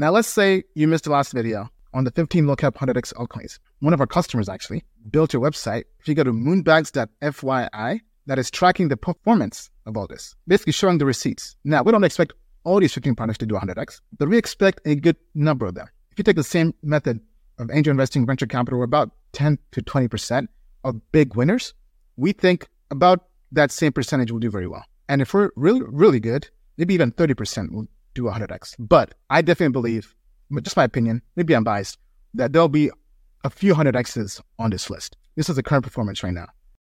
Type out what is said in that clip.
Now, let's say you missed the last video on the 15 low cap 100x altcoins. One of our customers actually built your website. If you go to moonbags.fyi, that is tracking the performance of all this, basically showing the receipts. Now, we don't expect all these 15 partners to do 100x, but we expect a good number of them. If you take the same method of angel investing venture capital, we're about 10 to 20% of big winners. We think about that same percentage will do very well. And if we're really, really good, maybe even 30% will do 100x. But I definitely believe, just my opinion, maybe I'm biased, that there'll be a few hundred X's on this list. This is the current performance right now.